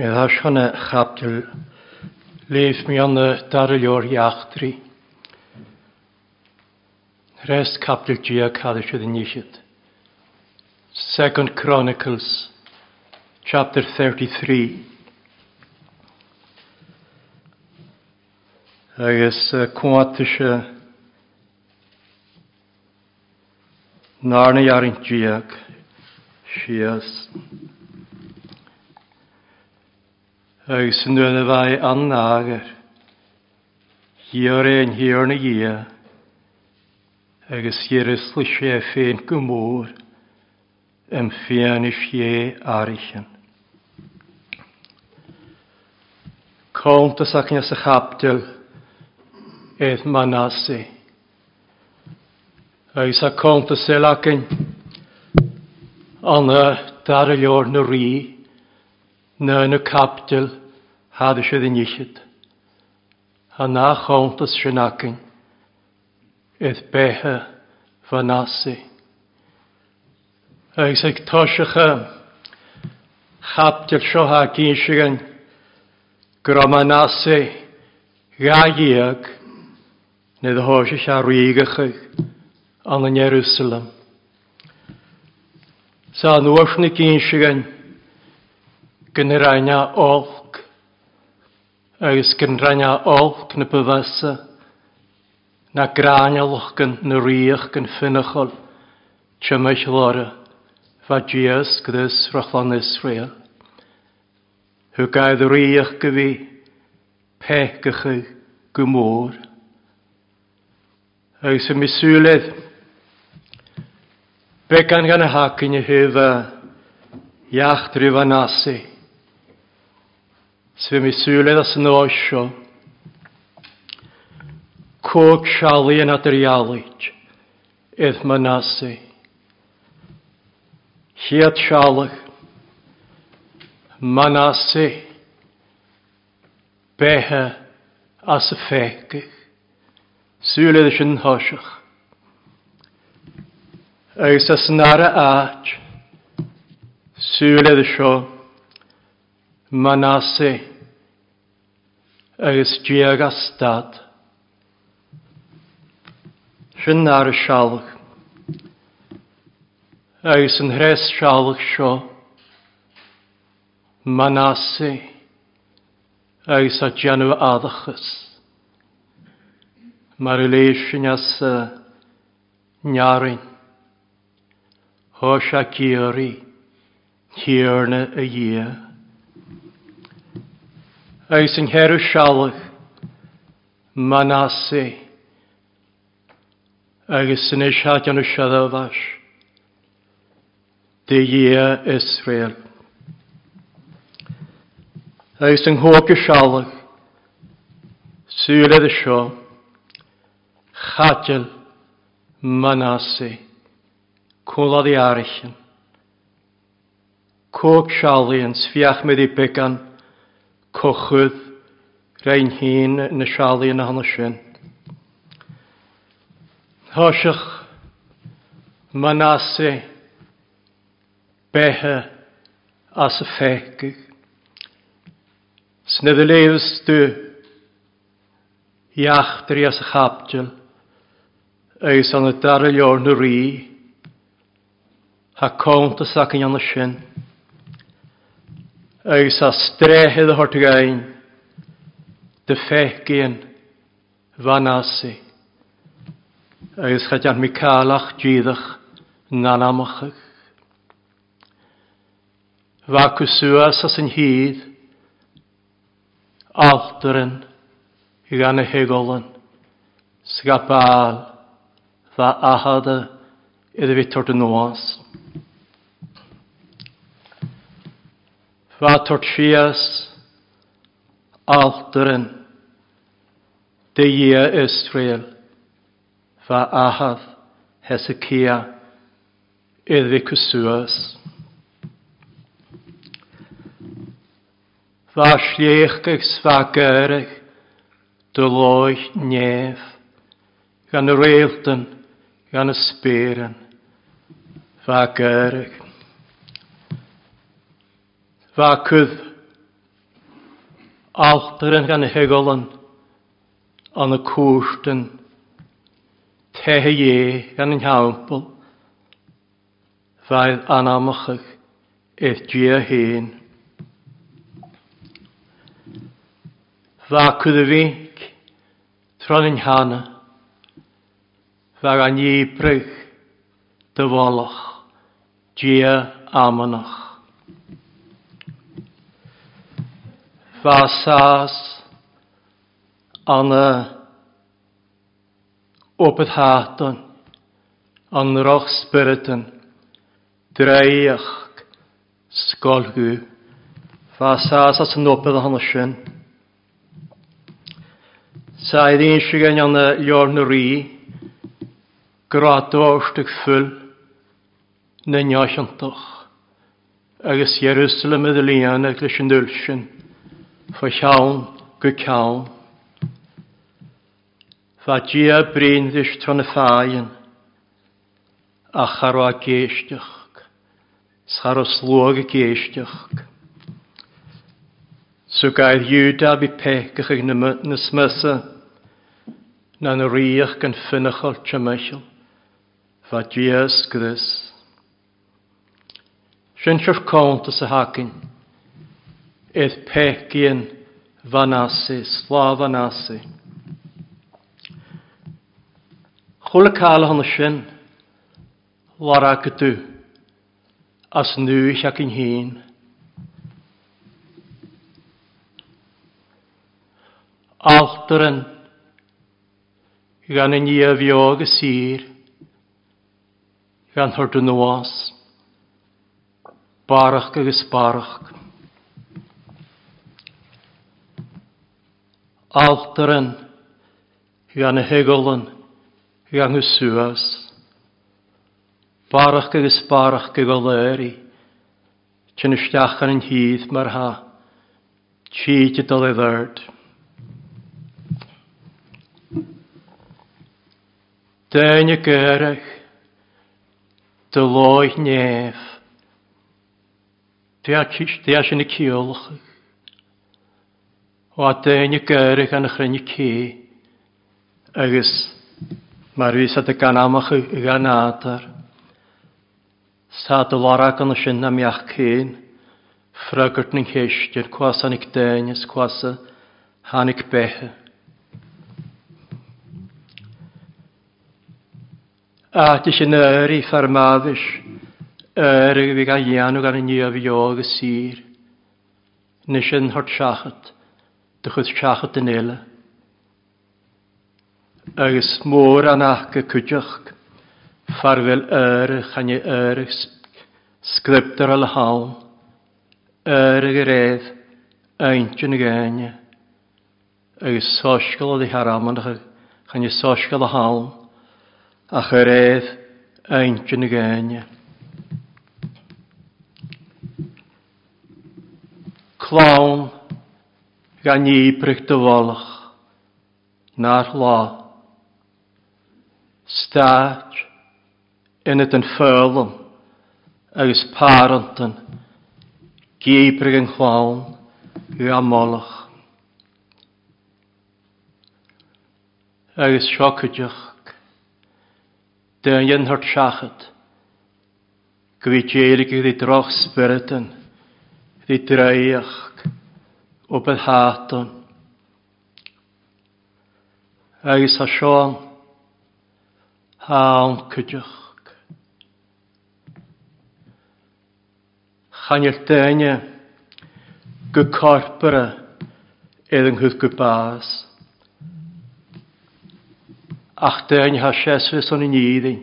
Mi hashanna chapdil leif mi anna darilior iachtri. Rest chapdil gia cadisio dyn nishid. Second Chronicles chapter 33. Agus cwantysio narna iarint giag sias. Sias agus yn dweud y fai an agar. o'r ein hiar na ia, agus hiar yslu sie ffein gymwyr, ym ffein i sie arichan. Cont ys ac nes y chapdyl, eith manasi. Agus a cont ys el ac yn, anna dar y lior na ri, na yn y capdyl, hadde sydd yn iechyd. Ha na chawntas sy'n acyn. Edd beha fanasi. Ag sy'n tosach am. Chaptil sio ha gyn sy'n gan. Gromanasi. Gagiag. Nid hos eich arwygach yn yn Jerusalem. Sa'n wafnig gyn sy'n gan. oll agus gynrhainna olg y byfasa, na granialwch gan na riach gan ffynachol, tymach lora, fa dias gydys rachlan Israel. Hw gaedd riach gyfi, pech gychy gymor. Agus y misiwledd, be gan gan y hacyn i hyfa, iacht rhyw anasi, Sfim i sŵle da sy'n osio. Cwg sialu yn adrialid. Edd mynasi. Hiad sialach. Manasi. Behe as y ffegych. Sŵle da sy'n hosiach. Agus as nara aach. Sŵle da sio. Manasi. Manasi agus diag a stad. Sin ar y sialch, agus yn hres sialch sio, manasi, agus a dianw addachus. Mae'r leisyn as y niarin, hos a gyri, hyrna y ia. Eis yng herw sialach, manasi, agos yn eisiad hadion o fas, ia Israel. Eis yng hwg y sialach, syledd y sio, chadil, manasi, cwlad i arichin, cwg sialach yn sfiach medd i began, cochydd rhain hyn y sialu yn hana sy'n. Hosiach manase behe as y ffeg. Snedd y dy dw iachtri as y chapdil eis an y daril o'r ha cont y sac yn y sy'n agus a stréhead a hortugain, de fechgéan vanasi, agus chadian mi cálach dídach Fa Vacusúas as yn hyd, alteren i gan y hegolen, sgapal, fa ahada iddo fi tord yn oas. Fatort sias alteren de ia Israel fa ahad Hesekia eddi kusuas. Fa sliech gag sfa gyrach dy loich nef gan y reilden gan y speren fa gyrach. Facydd altar yn gan hygolan yn y cwrt yn tehe ie gan yn hiawmpl faidd anamachach eith gia hyn. Facydd y fync tron yn hana fag an dyfolach gia amanach. vasas anna opet hatan an roch spiriten dreiach skolgu Fasas as nopet han sjön Said ein sigan an jorn ri gradóstig full na neachantach agus Jerusalem y ddilian ac leis yn dwylsyn. Fy llawn gy cawn. Fa dia brin ddysg tron y ffaen. A charo a geisdych. Sgaro slwag y geisdych. Sw So yw da bu pegach ag nysmysa. Na Na'n rhiach gan ffynach o'r tymysiol. Fa dia ysgrys. Sian siwr cont ys y hagyn. Edd pegien vanasi, slavanasi. Chwle cael hon sin, lara gydw, as nŵch ac yn hun. Alteren, gan yn i y sir, gan hwrdyn nhw os, barach ag ysbarach. altaren, gan y hegolen, gan y suas. Barach agus barach gygoleri, chyn ystiachan yn hydd mar ha, chi gydol ei ddyrd. Dyn y gyrach, dy loi nef, dy a sy'n y ciolchach, O a dain y gyrrych yn ychryn y ci, agos mae'r fys at y gan amach y gan adar. Sad y lorag yn y sy'n am iach cyn, ffrygwrt ni'n cheistir, cwas anig dainis, cwas hanig behe. A ti sy'n yr i ffarmaddish, yr i fi gael ianw gan y ni fi og sir. Nes yn hort siachat dy chud seacha den éile. Agus mór anach go cuideach yr ych channe al scriptar a le hall, øre go réh eintin gáine, agus sóscail a dí sosgol o sóscail ach yr a aint yn y gáine. Clown, gan ní pricht naar bhach ná lá. Stáit en an fálam agus párantan géprig an chláin u ammolach. Agus seocaideach den dhéonthart seachad go bhí déirigh die droch o belhaton. Agus a sioan hawn cydioch. Chanel dynia gy corpora edd yng nghydd gybas. Ach dynia ha siesfys o'n i iddyn,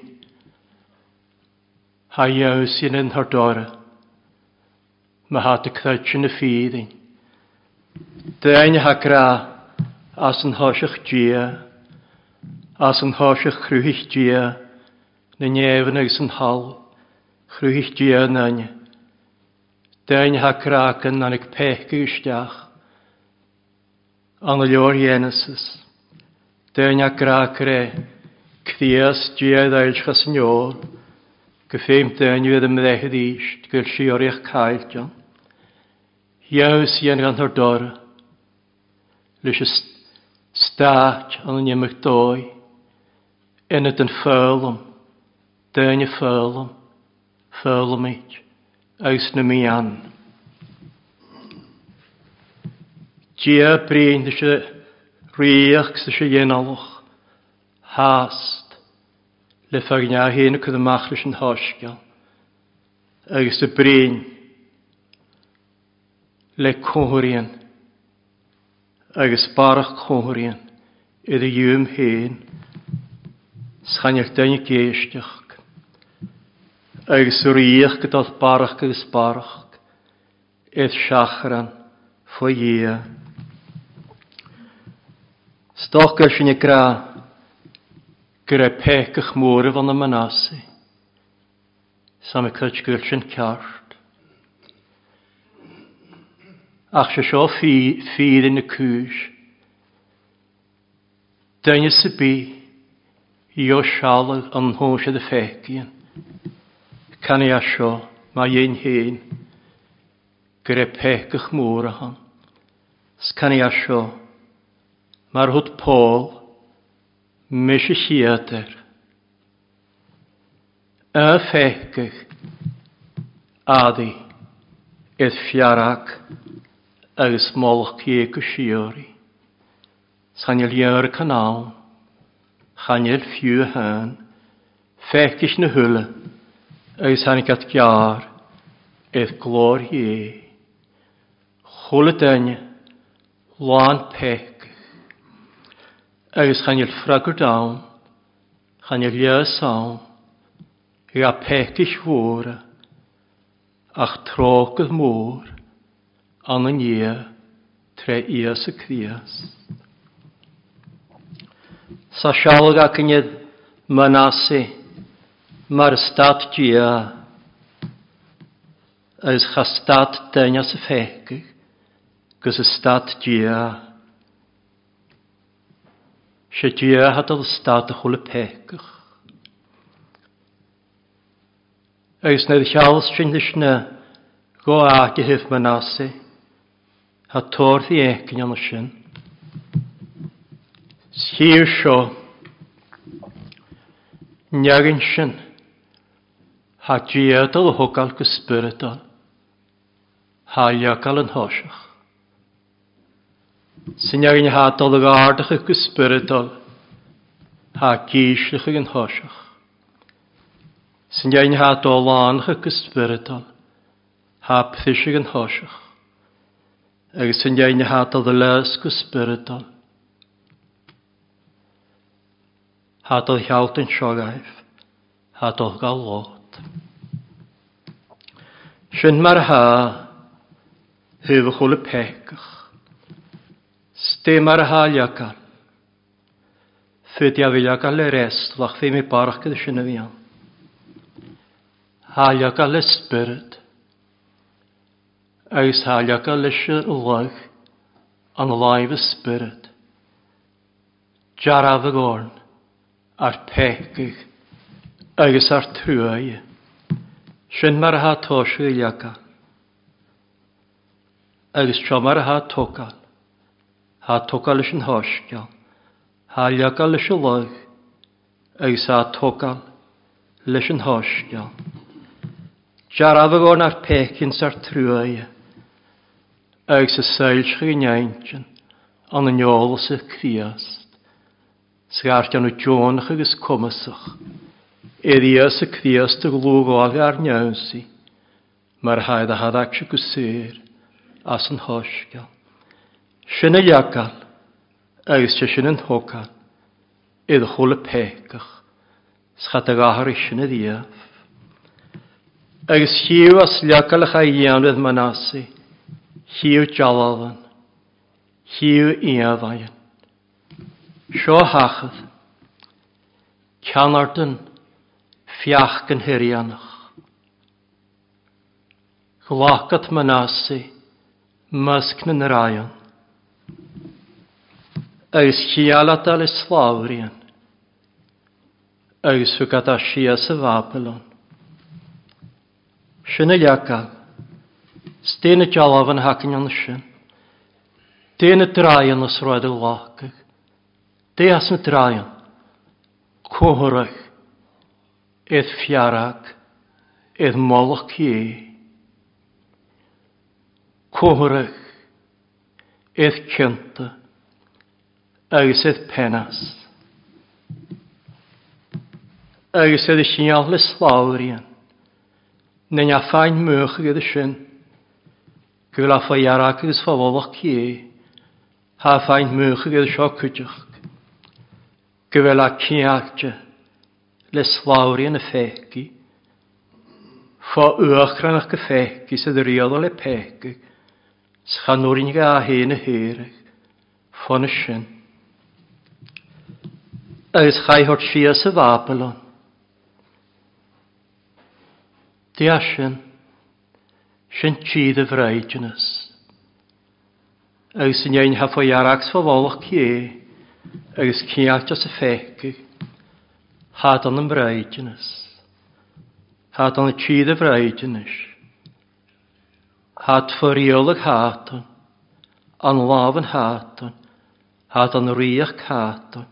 Ha iawn sy'n yn hordora. Mae hat y cydioch yn y ffyddyn. Dain hagra as yn hosiach gia, as yn hosiach chrwhych gia, na nefn ag sy'n hal, chrwhych gia nain. Dain hagra gan na'n ag pech gwystiach, an y lior Genesis. Dain hagra cre, cthias gia ddail chas yn ior, gyffeim dain fydd ymddechyd eist, gyr si oriach cael jan. Iaws i'n gan hordora, leis stáit an nimach dói, ina den fölum, déine fölum, fölumid, aus na mi an. Dia brin dy se riach sy se yenalwch, hast, le ffagnia hyn o cydda machlys yn hosgel, agos y brin, le cwhrian, agus barach chóiríon iad a dúm héin schaneach daine géisteach agus uíoch godal barach agus barach iad seaachran fo dhé. Stoch gur sin gra gur é pechach móra bhana manasi. Sam y cwrt gwrth yn car. ach se seo fír in na cúis. Daine sa bí i o seala an hóise de fécian. Can i a seo má dhéon héin gur é pechach mór a han. Scan i a seo mar hud mis i siater. A fécach adi eith fiarach. agus mólach ché go siúí. Sanil dhear canál, chanil fiú háin, féicis na thula agus hanigad cear éh glór hé. Chla daine láin peic, agus chanil ja i a ach an yn ie, tre ias y crias. Sa sialog ac yn yd manasi, mae'r stat gia, ys cha stad dynas y ffegig, gys y stad gia. Se gia hadol y stad y chwl y pegych. Ys nid sialos sy'n ddysna, go a i hyf manasi, ha tórth i écin e, ysyn. Sgir sio, niag yn sin ha diadal hwgal gysbrydol, ha iagal yn hosach. Sy'n neagin hadal ag ardach ha gíslach yn hosach. Sy'n neagin hadal anach go ha pthysig yn hosach agus yn iawn i hadal y lesg ysbrydol. Hadal hiawt yn siogaif, hadal galod. Sy'n mar ha, hyfych y pegach. Stym mar ha iagal. Fyd iawn iagal yr est, lach fi mi barach gyda sy'n y fian. Hal iagal ysbryd agus hálacha leise lech an láimh spirit. Jaraf y gorn, ar pegych, agus ar tŵau, sy'n mar ha tosio i aga, agus tra mar ha togal, ha togal ys yn hosgiol, ha iagal ys y lych, agus ha togal leis yn hosgiol. Jaraf y gorn ar pegyn sa'r trŵau, ag sa sailsig yn iaintyn, an yn iolus i'ch criast. Sgart anw dionach agos comasach, erias y criast y glwg og ar niawsi, mae'r haedd a haddag sy'n gwsir, as yn hosgal. Sy'n y iagal, agos sy'n yn hogal, idd chwl y pecach, sgat ag ahar sy'n y ddiaf. Agos hiw as liagal ych a iawn ydd manasi, hiw jalalan, hiw iafayan. Sio hachad, canardyn fiach gan hirianach. Glacat manasi, mysg yn yr aion. chialat al islawrian, agus hwgat a sias y Babylon. Sian Sténa teáh an hacan an sin. Déna ráan as roiid a lácha. Déas na ráan, cóthraach, éiad fiarach, éiad molach é. Cóthraach, éiad cinnta, agus éiad penas. Agus éiad sineall le sláiríon, na neafáin muach gyda sin, Gwyl a ffai arach ys ffaiarach agus chi e. ha ffaint mwych ag sio cwtioch. Gwyl a ciagtia, le slawri yn y ffegi, ffa rhan ach y ffegi sydd riol o le pegi, s'chanwrin ag a hyn y hyrig, ffon y sy'n. Agus chai hort sias y Babylon. Di asyn, sin tíad a bhreidúnas. Agus sin éon hafa dhearachs fáhálach ché agus cíalta sa féici há an an breidúnas. Há an na tíad a bhreidúnas. Há foríolah hátan, an láhan hátan, há an riach hátan,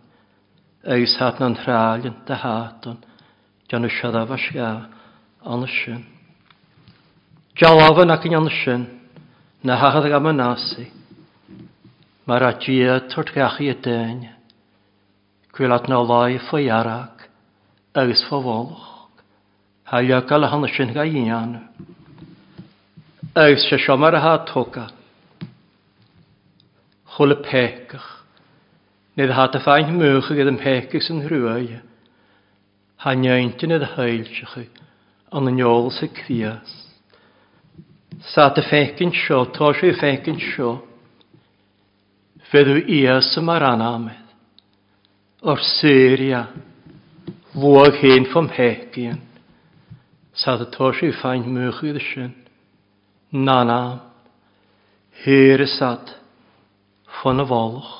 agus há an thrálan de hátan, gan y siadaf a an y sin. Jalafan ac yn sin, na hachad ag yn nasi. Mae'r adia tord gach i y dyn, gwylat na lai ffoi arag, agos ffofoloch, halia gael hann sin gai ian. Agos se siomar ha toga, chwl y pecach, nid hat y ffain mwch ag ydym pecach sy'n hrwyau, ha nioentyn ydych hailsach, ond yn ôl sy'n Sa dy ffecyn sio, tos i ffecyn sio. Feddw ias y mar anamedd. O'r Syria. Fwag hen ffom hegian. Sa dy tos i ffain mwych i ddysyn. Nanam. Hyr y sad. Ffon y folch.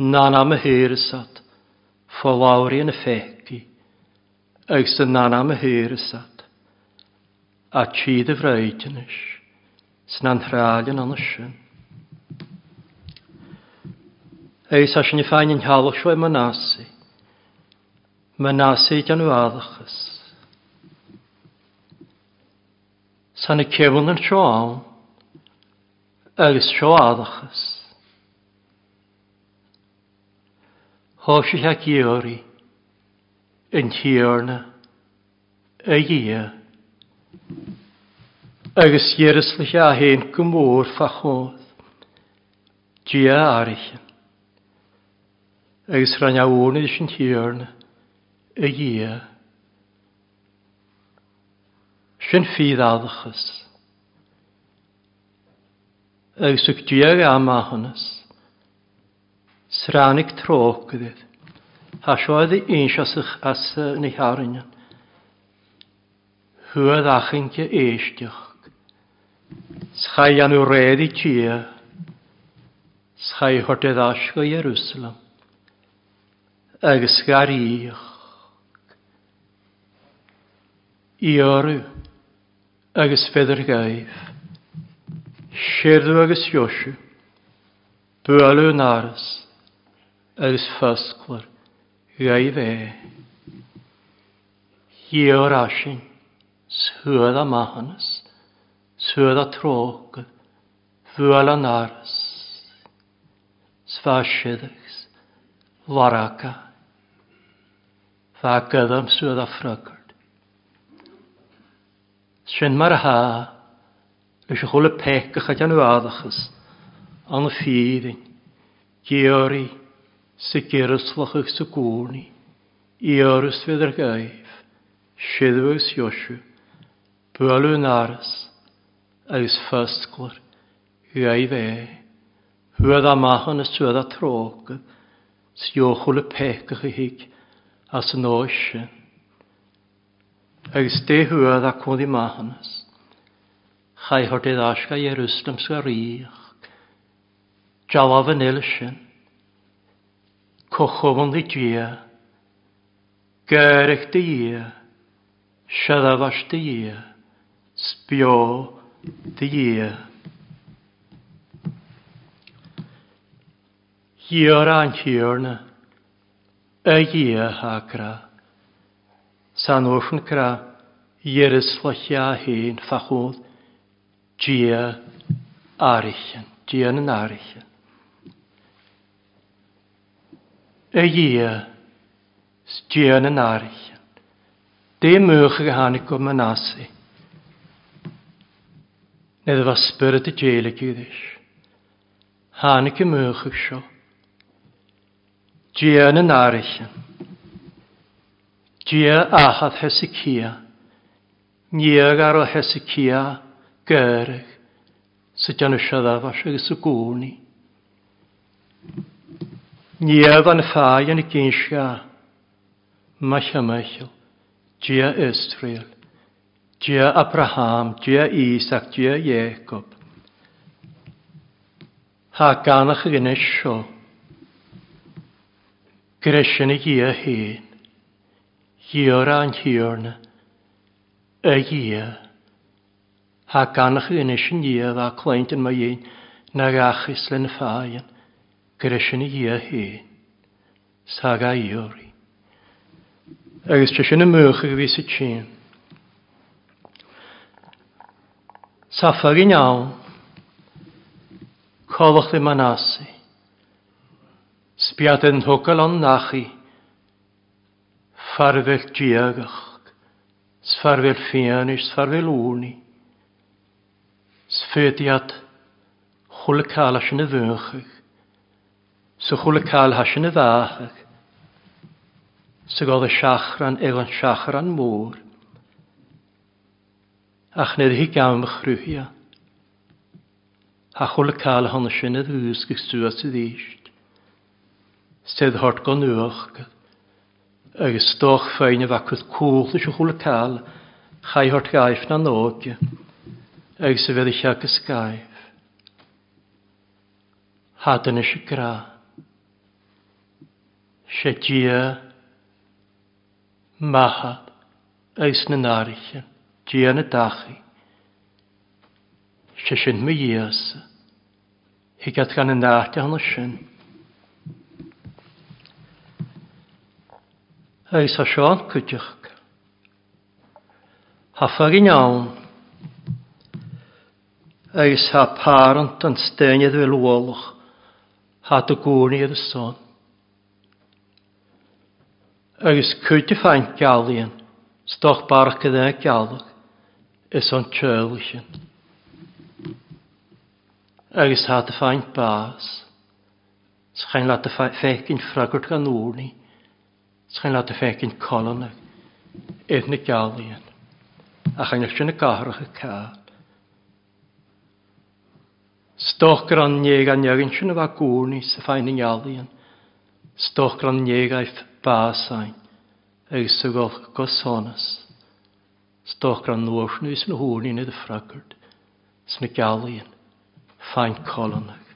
Nanam y hyr y sad. Fo lawr i yn y ffegi. Ag sy'n nanam y hyr y sad a chi tíad a bhreitinis, san an thráilin anna sin. Eis as ni fáin an healach seo manasi, manasi gan uadachas. San y cefwn yn sio awn, sio agus sioadachas. Hosi hag iori, yn tiorna, y ia agus dhéirislach a héon go mór fachód, dí áirichen. agus ran ahórna is an tíarna a dhé. Sin fíd adachas. Agus ag dúag amachanas, sránig trócadydd, ha seoedd i einsasach as na charinnan, hwyd achinke éistiach. Schai an wredd i tia, schai hortedd asgo Jerusalem, agus gar iach. I oru, agus fedr gaif, sirdw agus iosw, bwalw naras, agus ffasglar, gaif e. I o'r asyn, swydd Suad a tróg, fual an áras, sváisidex, varaca, fágadam suad a fragard. Sin mar ha, leis a chula pechach a anu adachas, an fírin, geori, sa geraslachach sa gúrni, iorus fedar gaif, sidwys Joshua, bualun aras, agus fyrstglar, hu a i fe. Hwyd am achan ys twydd a trog, siochwl y pecach i hig, as yn oesyn. Agus de hwyd ac oedd i machan ys. Chai hordydd asga Jerusalem sga rych. Jalaf yn ilysyn. Cochofon ddi ddia. Gerech ddia. Siadafas ddia. Sbio. Sbio the year. Hier an hierne, a year hagra, san ocean cra, yeris lachia hen fachod, gia arichen, gia an arichen. A year, sgia an arichen. De mwch y hannig o nid y fasbyr ydy gael y gyddys. Hân y mwych ysio. Gia yn yn arysyn. Gia ahad Hesekia. Niag ar o Hesekia gyrig. Sut yn ysio ddafas ag ys y gwni. Niag fan ffai yn y gynsia. Mach Gia ystryl. Gia ystryl. Dia Abraham, dia Isaac, dia Jacob. Ha ganach yn esio. Gresyn i gia hyn. Hior a'n hiorna. Y gia. Ha ganach yn esio gia dda cleint yn mae un na gachus len ffaen. Gresyn i gia hyn. Saga iori. Agus tre y mwch ag fi sy'n yn iawn. Colwch ddim yn asu. Sbiad yn hwgol o'n nachu. Ffarfell diagach. Sfarfell fianis, sfarfell wni. Sfediad y cael asyn y y fynchig. chwl y cael asyn y fachig. Sy godd y siachran, egon siachran môr ach nid hi gawn chrwyhia. A chwl cael hon sy'n y ddwys gych sŵa sydd eisht. Sedd hort gan uwch, agus stoch ffein y facwyd cwch ddys o chwl cael, chai hort gaif na nog, agus y fedd eich ag ysgaif. Hadan eisiau gra. Sedia mahad, eis na Diana dachi. Se sin mi dhéasa. Hi gat gan yn náte hana sin. Eis a sean cwdiach. Ha ffagin iawn. Eis ha parant yn stenedd fel wolwch. Ha dy gwni yr son. Eis fain ffaint galion. Stoch barach gyda'n galwch is an tseirlasin. Agus há a fáin bás, Schain laat de feikin fragurt gan oorni. Schain laat de feikin kolonne. Even ik alien. A chain ach sinne gahrige kaal. Stochger an nieg an jagin sinne wa goorni se fein in alien. Stochger an nieg aif baasain. Eus se golch gosonas. Stoch gran nuas nu is na hŵr ni'n edrych ffragwrd. Sna galion. Fain colonach.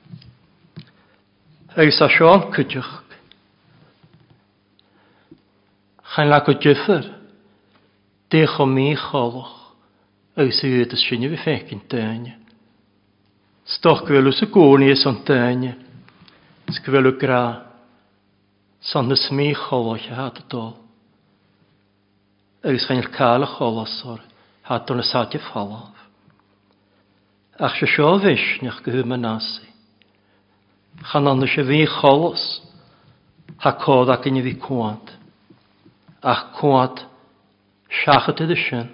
Eis a Sean cydioch. Chain lac o Dech o mi choloch. Eis a ydys sy'n i fi ffecyn dynia. Stoch gwelw sy'n gwni ys o'n dynia. Sgwelw gra. Son ys mi choloch a hadadol agus chain cála cholasor hattar na sáte faláf. Ach se seo bhís neach go thuúma násaí. Chan anna se bhí cholas ha cód ach inne bhí cuaant. Ach cuaant seachat idir sin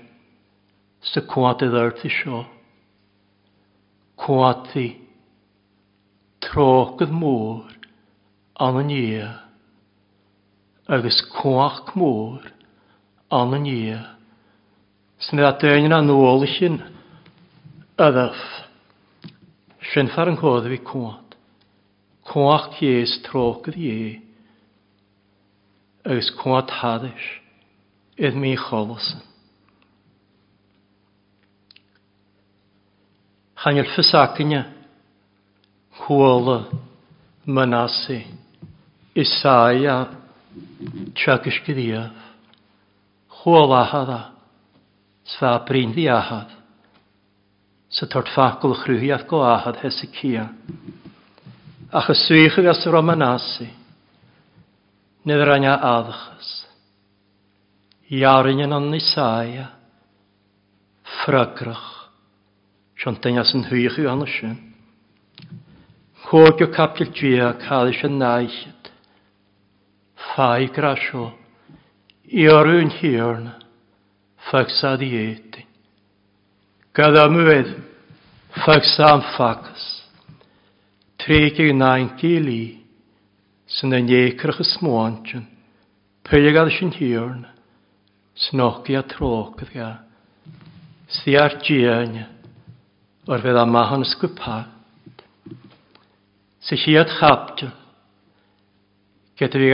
sa cuaant i dhartaí seo. Cuaantaí trógad mór an an agus cuaach mór an an ie. Sna a déin an nóla sin e, a dh. Sin far an chóda bhí cuat. Cuacht hééis trógad dhé agus cuat hadis iad mí cholasan. Chanil fysacinne chóla manasi isaia tegus go díamh hôl ahad a sfa brinddi ahad. Sa tort ffacol chrwyhiaeth go ahad cia. Ach y swych ag as roma nasi. Nid yr anna addachas. Iarin yn onni saia. Ffragrach. Sion as yn hwych yw anna sy'n. Chwogio capil dwi a cael eisiau naillid. Fai grasio i arwyn hiorn fagsad i etin. Gad am wedd fagsam fags. Trig i nain gili sy'n yn eicrach y smwantion. Pwylig ad sy'n hiorn snogi a trogydd ga. Sdi ar gian o'r fedd am mahan ysgwpa. Sy'n chi at chaption.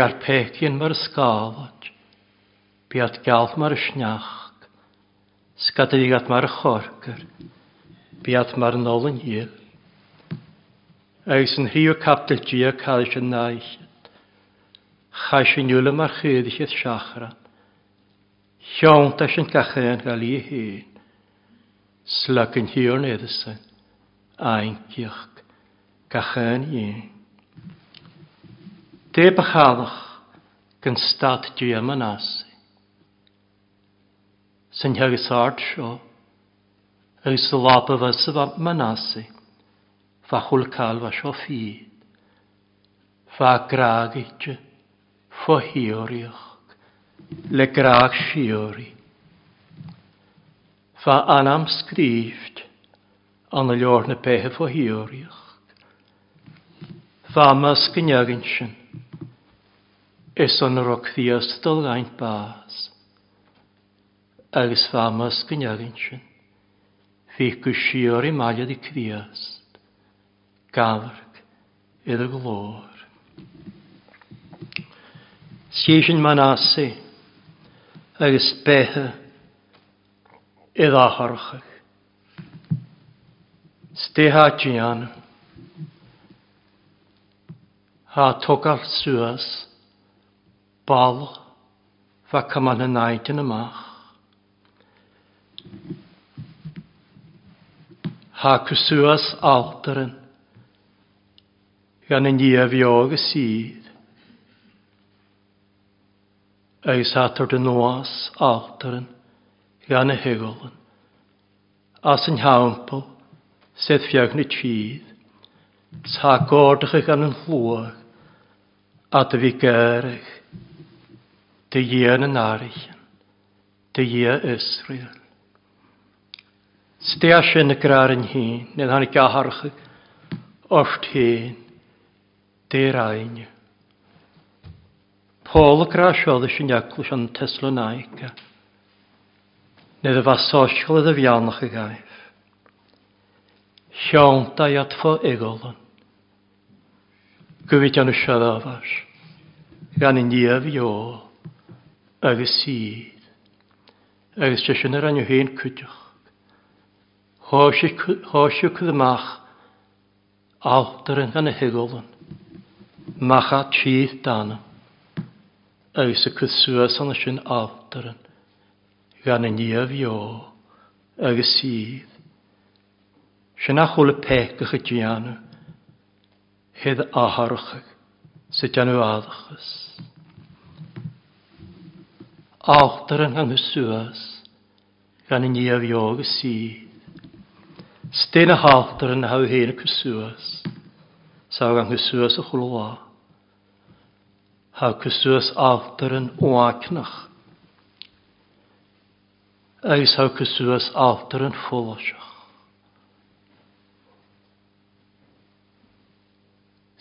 ar pecyn mae'r sgafod. Biad gaelth mar ysniach. Sgadeigat mar y chorgyr. Biad mar nol yn hir. Eus yn hir gi dia cael eich yn naich. Chais yn ywle mar chyd eich eith siachra. Siawn ta sy'n gachan gael i hyn. Slyg yn hir yn eddysan. A'n gyrch. Gachan un. De bachadach. Gan stad dia manas. san hegus áart seo, agus sa lápa bheith sa bh manasa, fa chulcáilha seo fiad, fa grágaite fohiíoríoch le gráag siúí. Fa anam scríft an na leor na péthe fohiíoríoch. Fa mas gneagin sin is an rochhíos dul gaint bás. agus fámas go Fi sin. Fih go sior i maiad i cwiast, gafarg idd y glór. Siesin manasi, agus bethe idd ahorchach. Steha tian, ha tokar suas, bal, fa kaman hanaiten amach. ha kusuas alteren. Gan yn ie fi og y sydd. Eis hatr dy noas alteren gan y hygolen. As yn hawnpol, sedd fiag ni tfydd. Ta gordach ych gan yn hlwag, a dy fi gerach. Dy ie yn yn arichen, dy ie Israel. Sdia sin na yn hín, na hannig gaharcha, oft hín, dér aine. Paul gra siodd sy'n iaglwys yn Teslonaica, nid y fasosiol ydy fianach y gaif. da i atfo egolon. Gwyd yn y siadafas, gan i ni af o, agos sydd, agos sy'n yr anio hyn cwydioch. Hóisiúcud amach átar an gan hiúlan, macha tíh dána, agus a chud yn anna sin yn gan na níomhjó agus síð. y a chula y dian hedd aharchag sa dianú aadachas. yn gan na suas, gan na níomhjó agus sydd Stena hátar an hahéna go suasúas sa an go suasúas a choá. Tá go suasúas átar an óácnach. Agus ha go suasúas átar an fóláiseach.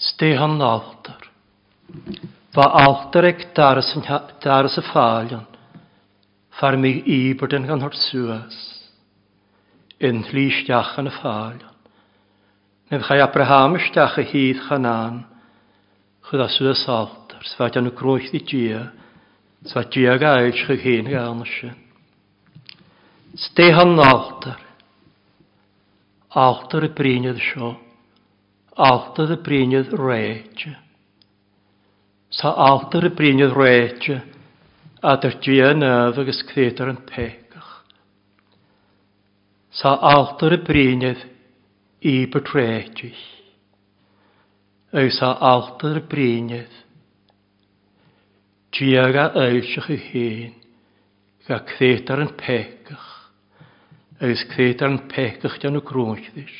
Stéhan átar. Ba átar ag dar far yn llýisteach yn y ffâl. Nef chai Abraham ystach y hyd chanan, chyd as y salt, ar sfad yn y grwch di dia, sfad dia gael chy hyn gael nysio. Stehan altar, altar y brynydd sio, altar y brynydd reitio. Sa altar y brynydd reitio, a dyr dia nef agos credar yn pec sa altar y brynedd i betreitych. Yw sa altar y brynedd. Diag a eilsych y hen, ga cthedar yn pegach. Ys cthedar yn pegach dan y grwnnllys.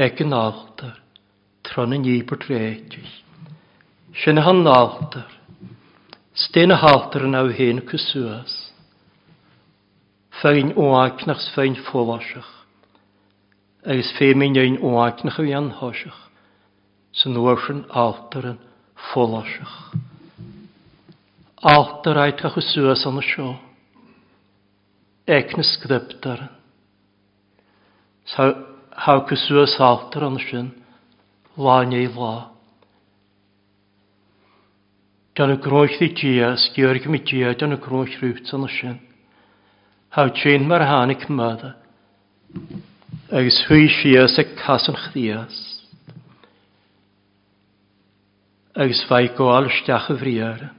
Eg yn altar, tron yn i betreitych. Sy'n han altar. Styn y halter yn aw hen cyswas féin óáicnachs féin fóláiseach, agus féimiin éon óáicnach a bhí an háiseach, san nuair sin áltaran fóláiseach. Áltar aitcha chu suas anna seo, éic na scriptaran. Há chu suas áltar anna sin, láin é lá. Gan y groes ddi dia, sgiwr gymig dia, gan y groes rhywbeth anna sin. Hau trin mar hánig mada. Agus hui sias a casan chdias. Agus fai goal stiach a vriara.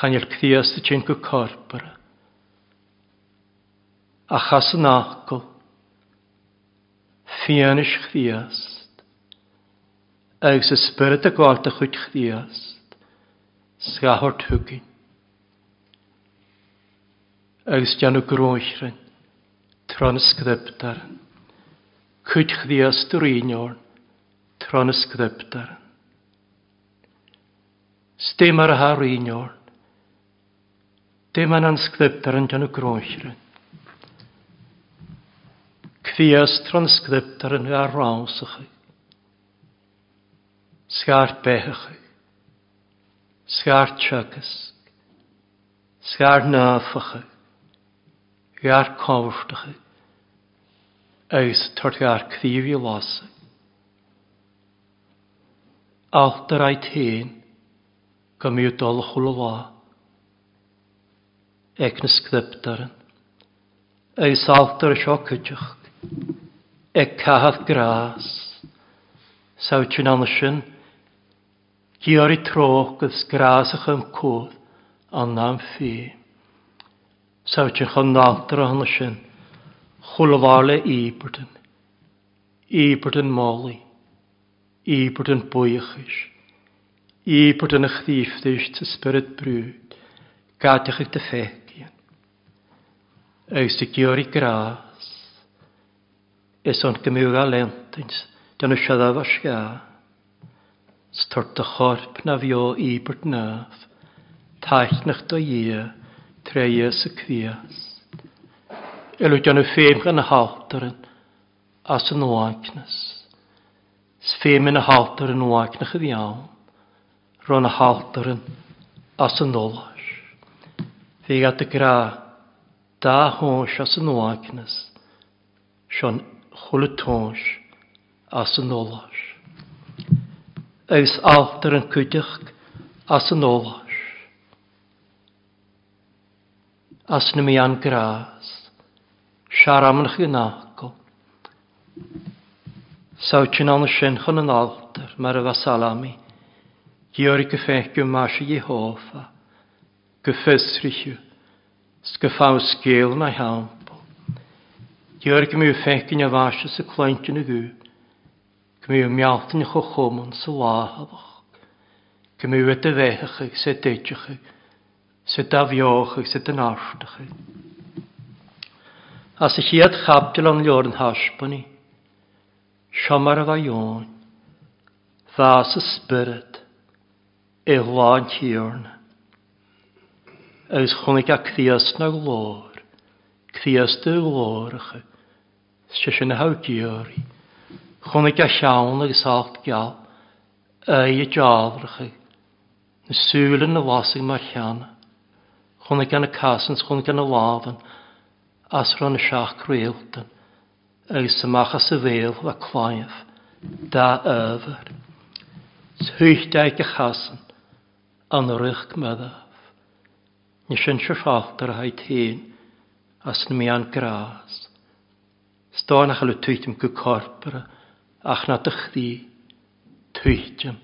Chanil cthias dy trin go corpora. A chasan ácol. Fianis chdias. Agus y spirit a gwalta chwyd chdias. Sgahor tugin agus o deanú gróithrin, transcriptar. Cwyd chdi as drínior, transcriptar. Stem ar a harínior, dim an anscriptar yn deanú gróithrin. Cwyd as transcriptar yn ar rawns rawsach. Sgar bechach. Sgar chagas. Sgar nafach ar chi. Eus tortiar ar i los. Altar ai tain go miú dul chula lá ag na scriptaran agus altar seo chuideach ag cahad gras. saotin anna anlysyn, Gí i troch agus gras am cód an anna'n féin. Sáte chu nátar hanna sin chulhála ípertan, ípertan málaí, ípertan buochas, ípertan a chríiftais sa spirit brúd, gátach ag de fecian. Agus de georí grás, is an gymwg a lentins, dan y siadaf a sga, stort a chorp na fio íbert naf, taich nach do ie, treis y cwias. Elwyd o'n y ffeim gan y hawtar yn as yn oagnas. Sfeim yn y hawtar yn oagnach ydi iawn. Ro'n y hawtar yn as yn olar. Fe gat y gra da hwns as yn oagnas. Sion chwlwyd as yn olar. Eus altar yn cwydych as yn olar. as na mi an gras. Siar am ych yn ago. Saw chyn an ysyn chyn yn altar, mae'r yfa salami. Gior i gyffegio mas y Jehofa. Gyffysrychio. Sgyffaw sgil na'i hampo. Gior i gymryd ffegio na fas ys y clent yn y gw. Gymryd yw mialt yn ych o chwmwn sy'n wahafoch. Gymryd y fechach ag sy'n deitio sy'n dafioch fioch sy'n sydd yn chi. A sy'n chiad chabdil o'n lior yn hasbo hasbani, siamar ag aion, ddas y spyrd, e hlan tiorn. Ys chwnig a cthias na glor, cthias dy glor ych chi, sy'n sy'n hau hawdiori, chwnig a siawn ag sallt gael, ei y jawr ych jafrach, Sŵlen y wasig mae'r llan chun gan y casans chun gan y láhan, as ran y seach creaaltan, agus ymach as y fél a claiaf, da yfyr. Twychdau y chasan, an rych meddaf. Nes yn siarfaltar a haid hyn, as yn mian gras. Stoan achal y twytym gwy corpora, ach na dych ddi, twytym,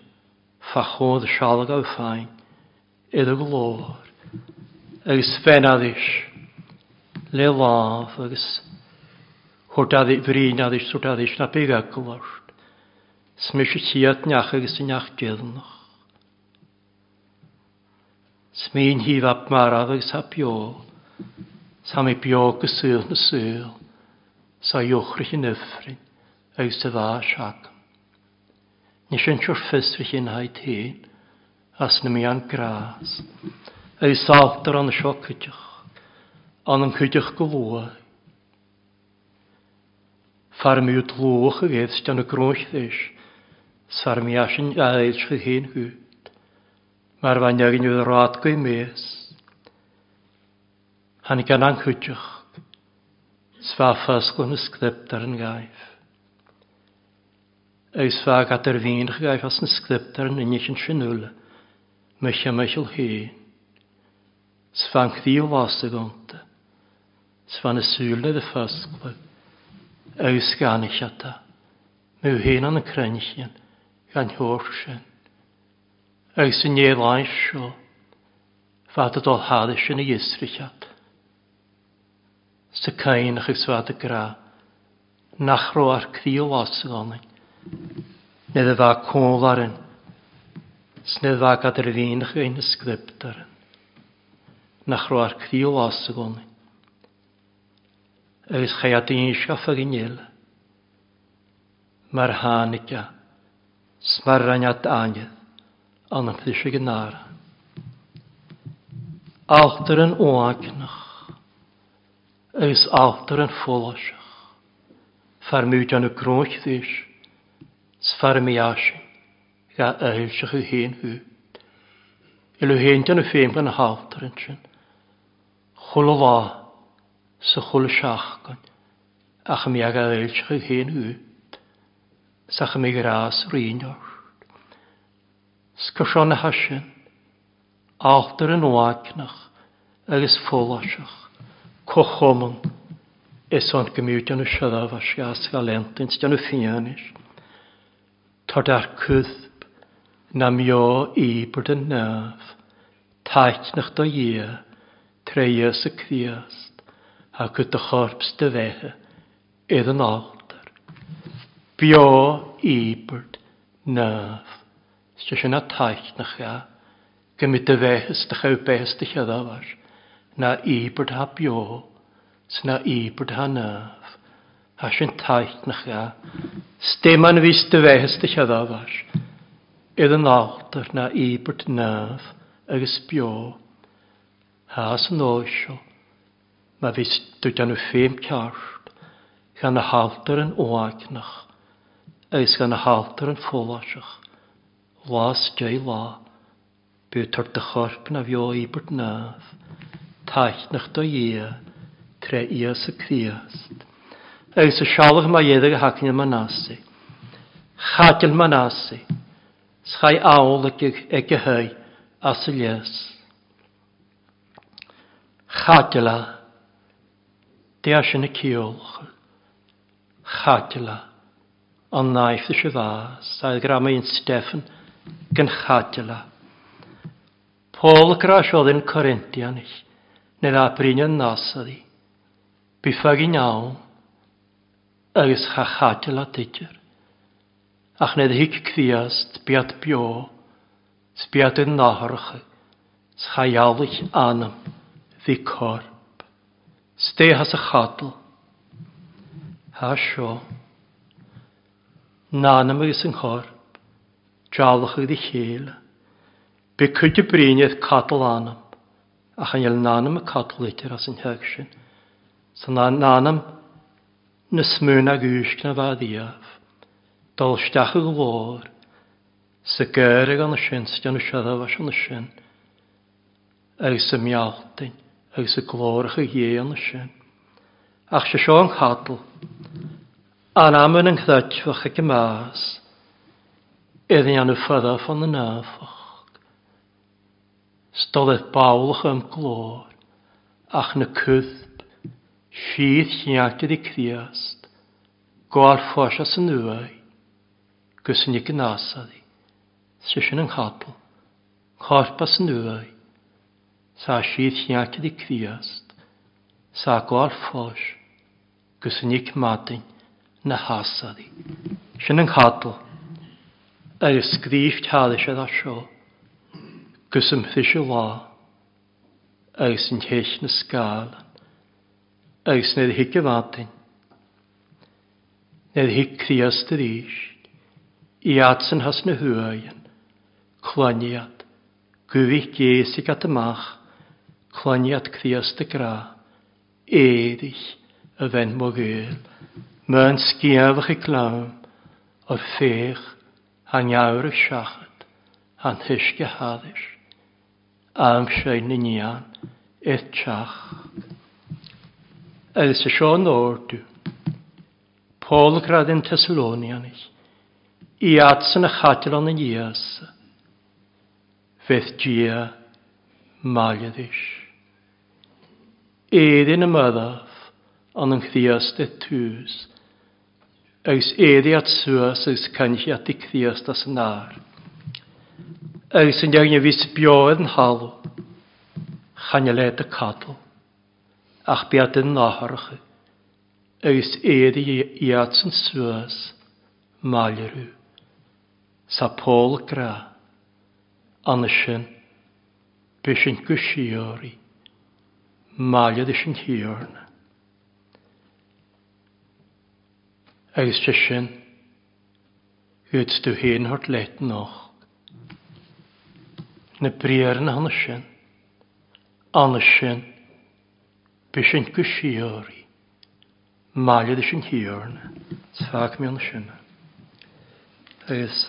fachodd sialag o ffain, iddo glor agus fénadis le láf agus chódáí bhríadis súdáis na begaglát, smis sé tíad niach agus niach neachgéannach. Smyn hi ap mar agus ha bio, sam i bio gosúil na syl. sa jochrych in yfrin, agus y fa siag. Nes yn siwr ffys fi hyn haid hyn, as na mi an gras, ei sáftar an seo cydioch, an an cydioch golwa. Farmi yw tlwch y gedd sydd yn y grwch ddys, sarmi asyn aedd sydd hyn hw. Mae'r fanyag yn yw'r rad gwy mes. Hann gan an cydioch, sfafas gwn ysgdebdar yn gaif. Eis fag at yr gaif as ysgdebdar yn unig yn sinwle, mych a mych hyn. Svan kdívásagónta. Svan y súlnaði fæsklu. y Mú dy að krænjinn. Gan eich ata. hyn y Gan hórsin. Ausin ég lænsjó. Fæta dól hadisin í gisrichat. Sa kainach ag svæta gra. Nach ro ar y kdívásagónin. Nid y fa cwlaryn. Snydd fa gadrfynch ein ysgrifft ysgriptaryn. nach roiar críomhás a gcónaí. agus cha daon seofa gnéal mar hánice smar rannead aine an an pluise gnára. Átar an óánach agus átar an fóláiseach far ga éilseach chu héon chulhá sa chul seach gan ach mi aga éilt chu chéan ú sa chu mé rás rior. Sca seo na hasin átar an áicnach agus fóláiseach có choman is an gomúteanú sedah a seas go lentins deanú fianis. Tá dar cúthb na meo íbert an nef, taiitnach do dhéh treus y criast, ac y dy chorps dy fehe, idd yn altar. Bio ibert naf, sy'n yna taith na chia, gymryd dy fehys dy chaw behys dy chyddafar, na ibert ha bio, sy'n na ibert ha naf, a sy'n taill na chia, steman fys dy fehys dy chyddafar, edd yn altar na ibert naf, agos bio, Haas yn oesio. Mae fi dwyd yn y ffeim cart. Gan y halter yn oagnach. Eis gan y halter yn ffolasach. Las jai la. Byw tor dy na fio i bwyd naf. Taith nach do ia. Tre ia sy criast. Eis y sialach mae ieddig a hacyn y manasi. Chadil manasi. Schai awl ag y hei as Chadila. Deas yn y ciolch. Chadila. Ond naeth y siwfas. Saedd gram ein Steffan gan chadila. Paul oedd yn Corintian ich. Nid abrinion nasadi. Bifag i nawn. Agus cha chadila dydger. Ach nid hig cfiast biat bio. Sbiat yn nahrach. Schajalich anam hí corp. has Stéhas a chadal. Tá seo. Nána agus an chorp, Dealach i chéile. Be chuide cadl anam. a chan yl chail nánam a catalítar as an theag sin. San nánam na ag ysg na fa bhadíamh. Dolsteach y glor. sa gairig an na sin sa deanna seadh an na sy'n. agus sa miawdyn ag sa glóracha dhéana sin. Ach sy'n seán chadl, an amyn yn gdadfach ag y más, iddyn anna ffydda fan na nafach. Stodd eith bawlach am glór, ach na cwthb, fydd lliagad i criast, gwar ffos as yn uai, gysyn i gynasad i, sy'n yng nghadal, chorpas yn uai, Sa síad cheantaí críast, sa gáil fós, gus nic mádain na hásaí. Sin an chatal, agus scríh tealaise a seo, gus an fiise lá, agus an teis na scáil, agus nid hiic bhátain, nid hiic críast a ríist, i atsan has na huain, chloniad, gwyd géisig at amach, chlaniad Christ y gra, eddill y fen mogil, mae'n sgiafach i glawn o'r ffech han iawr y siachad, han hysg y haddys, am sy'n yn ian eith tiach. Elsa Sean Ordu, Paul grad yn Thessalonianis, i atsyn y chadron yn Iasa, fydd dia maleddish y myddaf ond yn an dy tŵs. Ys éidir at suas agus canhi at i chríasta san ár. Ys yn deag ni fys bioedd yn halw, chaneled y cadw, ach biad yn naharach, Ys éidir i at san suas, malyrw, sa pôl gra, anysyn, bysyn gwsiori, máliad is an tíorn. Agus te sin gúd dú héon hort leit nach. Na bríar na hanna sin, anna sin, bys an gysíorí, máliad is an tíorn, sfag mi anna sin. Agus